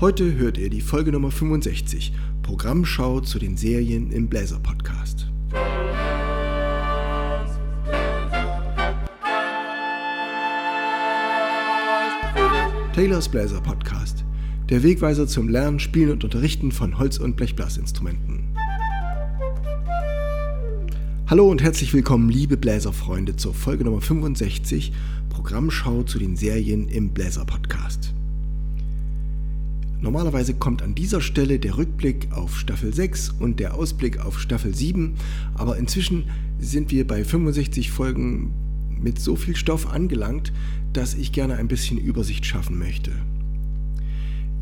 Heute hört ihr die Folge Nummer 65, Programmschau zu den Serien im Bläser Podcast. Taylors Bläser Podcast. Der Wegweiser zum Lernen, Spielen und Unterrichten von Holz- und Blechblasinstrumenten. Hallo und herzlich willkommen, liebe Bläserfreunde, zur Folge Nummer 65, Programmschau zu den Serien im Bläser Podcast. Normalerweise kommt an dieser Stelle der Rückblick auf Staffel 6 und der Ausblick auf Staffel 7, aber inzwischen sind wir bei 65 Folgen mit so viel Stoff angelangt, dass ich gerne ein bisschen Übersicht schaffen möchte.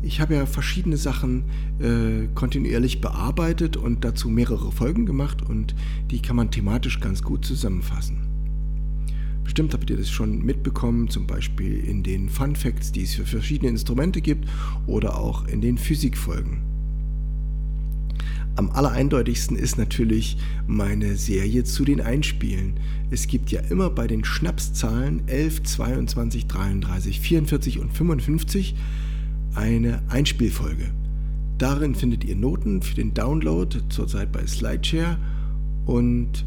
Ich habe ja verschiedene Sachen äh, kontinuierlich bearbeitet und dazu mehrere Folgen gemacht und die kann man thematisch ganz gut zusammenfassen. Bestimmt habt ihr das schon mitbekommen, zum Beispiel in den Fun Facts, die es für verschiedene Instrumente gibt oder auch in den Physikfolgen. Am allereindeutigsten ist natürlich meine Serie zu den Einspielen. Es gibt ja immer bei den Schnapszahlen 11, 22, 33, 44 und 55 eine Einspielfolge. Darin findet ihr Noten für den Download, zurzeit bei Slideshare und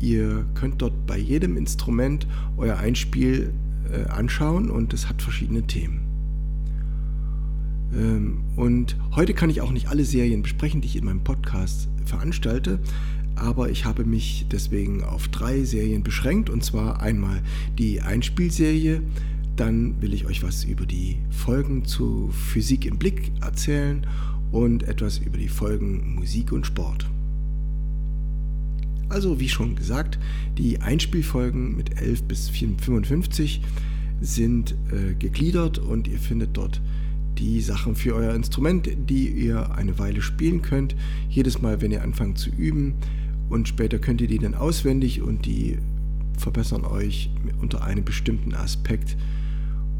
Ihr könnt dort bei jedem Instrument euer Einspiel äh, anschauen und es hat verschiedene Themen. Ähm, und heute kann ich auch nicht alle Serien besprechen, die ich in meinem Podcast veranstalte, aber ich habe mich deswegen auf drei Serien beschränkt und zwar einmal die Einspielserie, dann will ich euch was über die Folgen zu Physik im Blick erzählen und etwas über die Folgen Musik und Sport. Also wie schon gesagt, die Einspielfolgen mit 11 bis 55 sind äh, gegliedert und ihr findet dort die Sachen für euer Instrument, die ihr eine Weile spielen könnt. Jedes Mal, wenn ihr anfangt zu üben und später könnt ihr die dann auswendig und die verbessern euch unter einem bestimmten Aspekt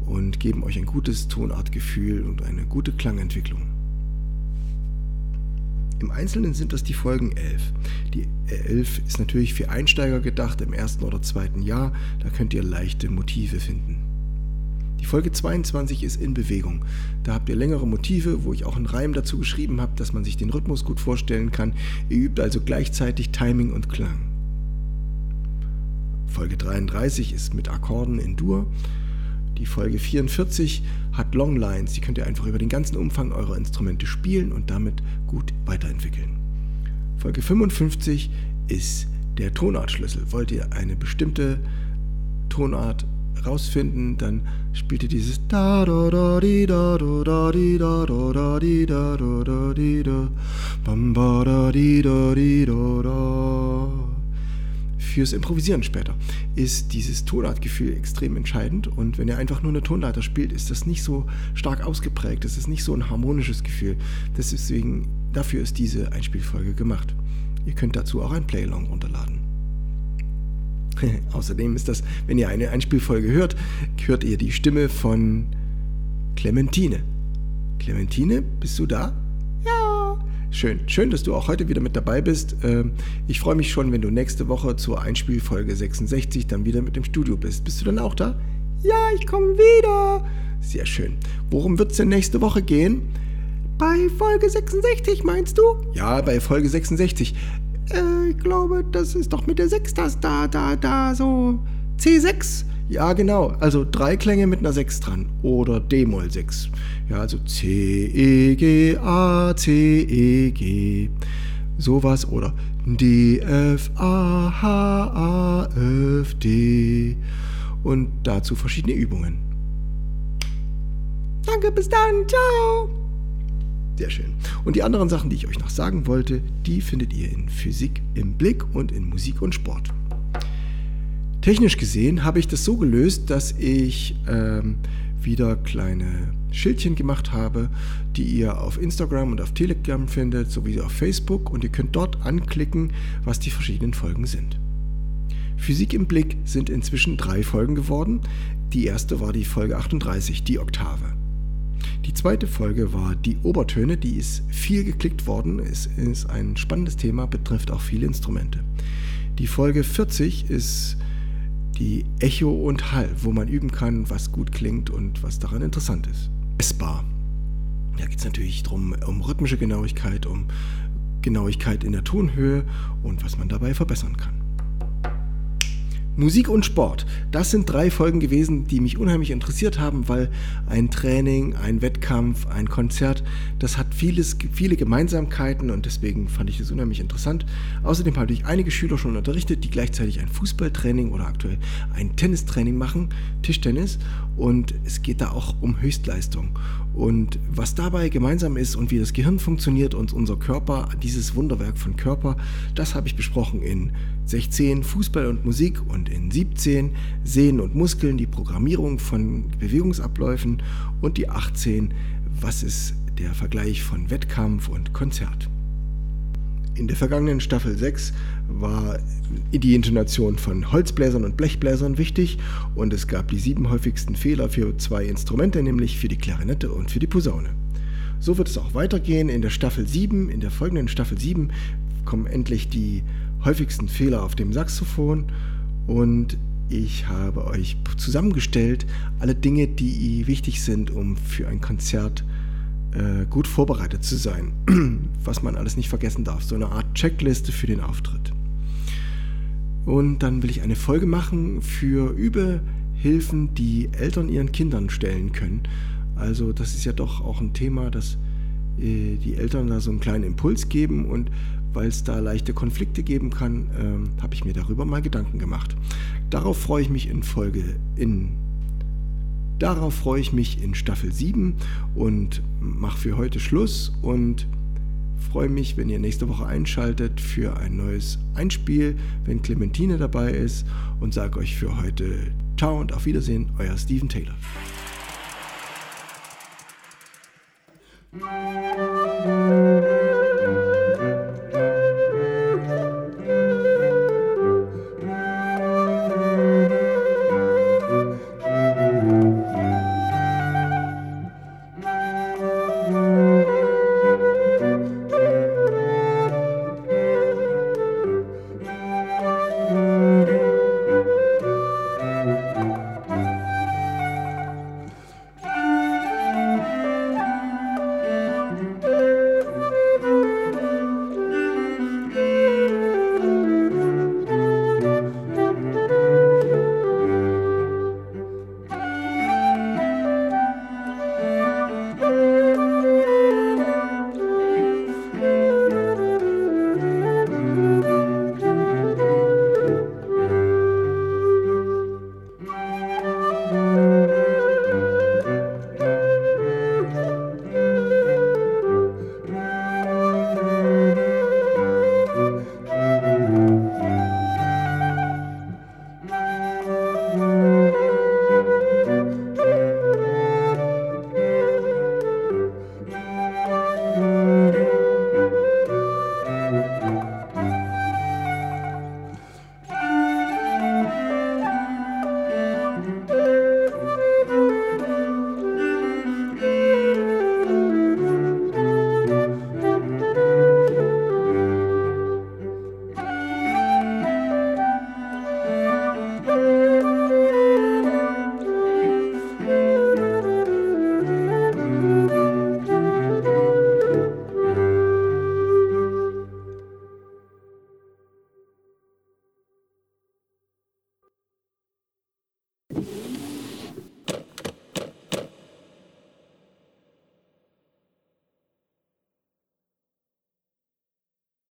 und geben euch ein gutes Tonartgefühl und eine gute Klangentwicklung. Im Einzelnen sind das die Folgen 11. Die 11 ist natürlich für Einsteiger gedacht im ersten oder zweiten Jahr, da könnt ihr leichte Motive finden. Die Folge 22 ist in Bewegung. Da habt ihr längere Motive, wo ich auch einen Reim dazu geschrieben habe, dass man sich den Rhythmus gut vorstellen kann. Ihr übt also gleichzeitig Timing und Klang. Folge 33 ist mit Akkorden in Dur. Die Folge 44 hat Longlines, die könnt ihr einfach über den ganzen Umfang eurer Instrumente spielen und damit gut weiterentwickeln. Folge 55 ist der Tonartschlüssel. Wollt ihr eine bestimmte Tonart rausfinden, dann spielt ihr dieses fürs Improvisieren später ist dieses Tonartgefühl extrem entscheidend. Und wenn ihr einfach nur eine Tonleiter spielt, ist das nicht so stark ausgeprägt. Das ist nicht so ein harmonisches Gefühl. Deswegen, dafür ist diese Einspielfolge gemacht. Ihr könnt dazu auch ein Playlong runterladen. Außerdem ist das, wenn ihr eine Einspielfolge hört, hört ihr die Stimme von Clementine. Clementine, bist du da? Schön, schön, dass du auch heute wieder mit dabei bist. Ähm, ich freue mich schon, wenn du nächste Woche zur Einspielfolge 66 dann wieder mit dem Studio bist. Bist du dann auch da? Ja, ich komme wieder. Sehr schön. Worum wird es denn nächste Woche gehen? Bei Folge 66, meinst du? Ja, bei Folge 66. Äh, ich glaube, das ist doch mit der 6 das da, da, da, so C6. Ja, genau. Also drei Klänge mit einer 6 dran. Oder D-Moll 6. Ja, also C, E, G, A, C, E, G. Sowas. Oder D, F, A, H, A, F, D. Und dazu verschiedene Übungen. Danke, bis dann. Ciao. Sehr schön. Und die anderen Sachen, die ich euch noch sagen wollte, die findet ihr in Physik im Blick und in Musik und Sport. Technisch gesehen habe ich das so gelöst, dass ich ähm, wieder kleine Schildchen gemacht habe, die ihr auf Instagram und auf Telegram findet, sowie auf Facebook und ihr könnt dort anklicken, was die verschiedenen Folgen sind. Physik im Blick sind inzwischen drei Folgen geworden. Die erste war die Folge 38, die Oktave. Die zweite Folge war die Obertöne, die ist viel geklickt worden, es ist ein spannendes Thema, betrifft auch viele Instrumente. Die Folge 40 ist die Echo und Hall, wo man üben kann, was gut klingt und was daran interessant ist. Messbar. Da geht es natürlich darum, um rhythmische Genauigkeit, um Genauigkeit in der Tonhöhe und was man dabei verbessern kann. Musik und Sport. Das sind drei Folgen gewesen, die mich unheimlich interessiert haben, weil ein Training, ein Wettkampf, ein Konzert, das hat vieles, viele Gemeinsamkeiten und deswegen fand ich das unheimlich interessant. Außerdem habe ich einige Schüler schon unterrichtet, die gleichzeitig ein Fußballtraining oder aktuell ein Tennistraining machen, Tischtennis. Und es geht da auch um Höchstleistung. Und was dabei gemeinsam ist und wie das Gehirn funktioniert und unser Körper, dieses Wunderwerk von Körper, das habe ich besprochen in 16 Fußball und Musik und in 17 Sehnen und Muskeln, die Programmierung von Bewegungsabläufen und die 18, was ist der Vergleich von Wettkampf und Konzert. In der vergangenen Staffel 6 war die Intonation von Holzbläsern und Blechbläsern wichtig und es gab die sieben häufigsten Fehler für zwei Instrumente, nämlich für die Klarinette und für die Posaune. So wird es auch weitergehen. In der Staffel 7, in der folgenden Staffel 7, kommen endlich die häufigsten Fehler auf dem Saxophon und ich habe euch zusammengestellt alle Dinge, die wichtig sind, um für ein Konzert äh, gut vorbereitet zu sein, was man alles nicht vergessen darf. So eine Art Checkliste für den Auftritt. Und dann will ich eine Folge machen für Übehilfen, die Eltern ihren Kindern stellen können. Also das ist ja doch auch ein Thema, dass äh, die Eltern da so einen kleinen Impuls geben und weil es da leichte Konflikte geben kann, äh, habe ich mir darüber mal Gedanken gemacht. Darauf freue ich mich in Folge in Darauf freue ich mich in Staffel 7 und mache für heute Schluss und freue mich, wenn ihr nächste Woche einschaltet für ein neues Einspiel, wenn Clementine dabei ist und sage euch für heute Ciao und auf Wiedersehen, euer Steven Taylor.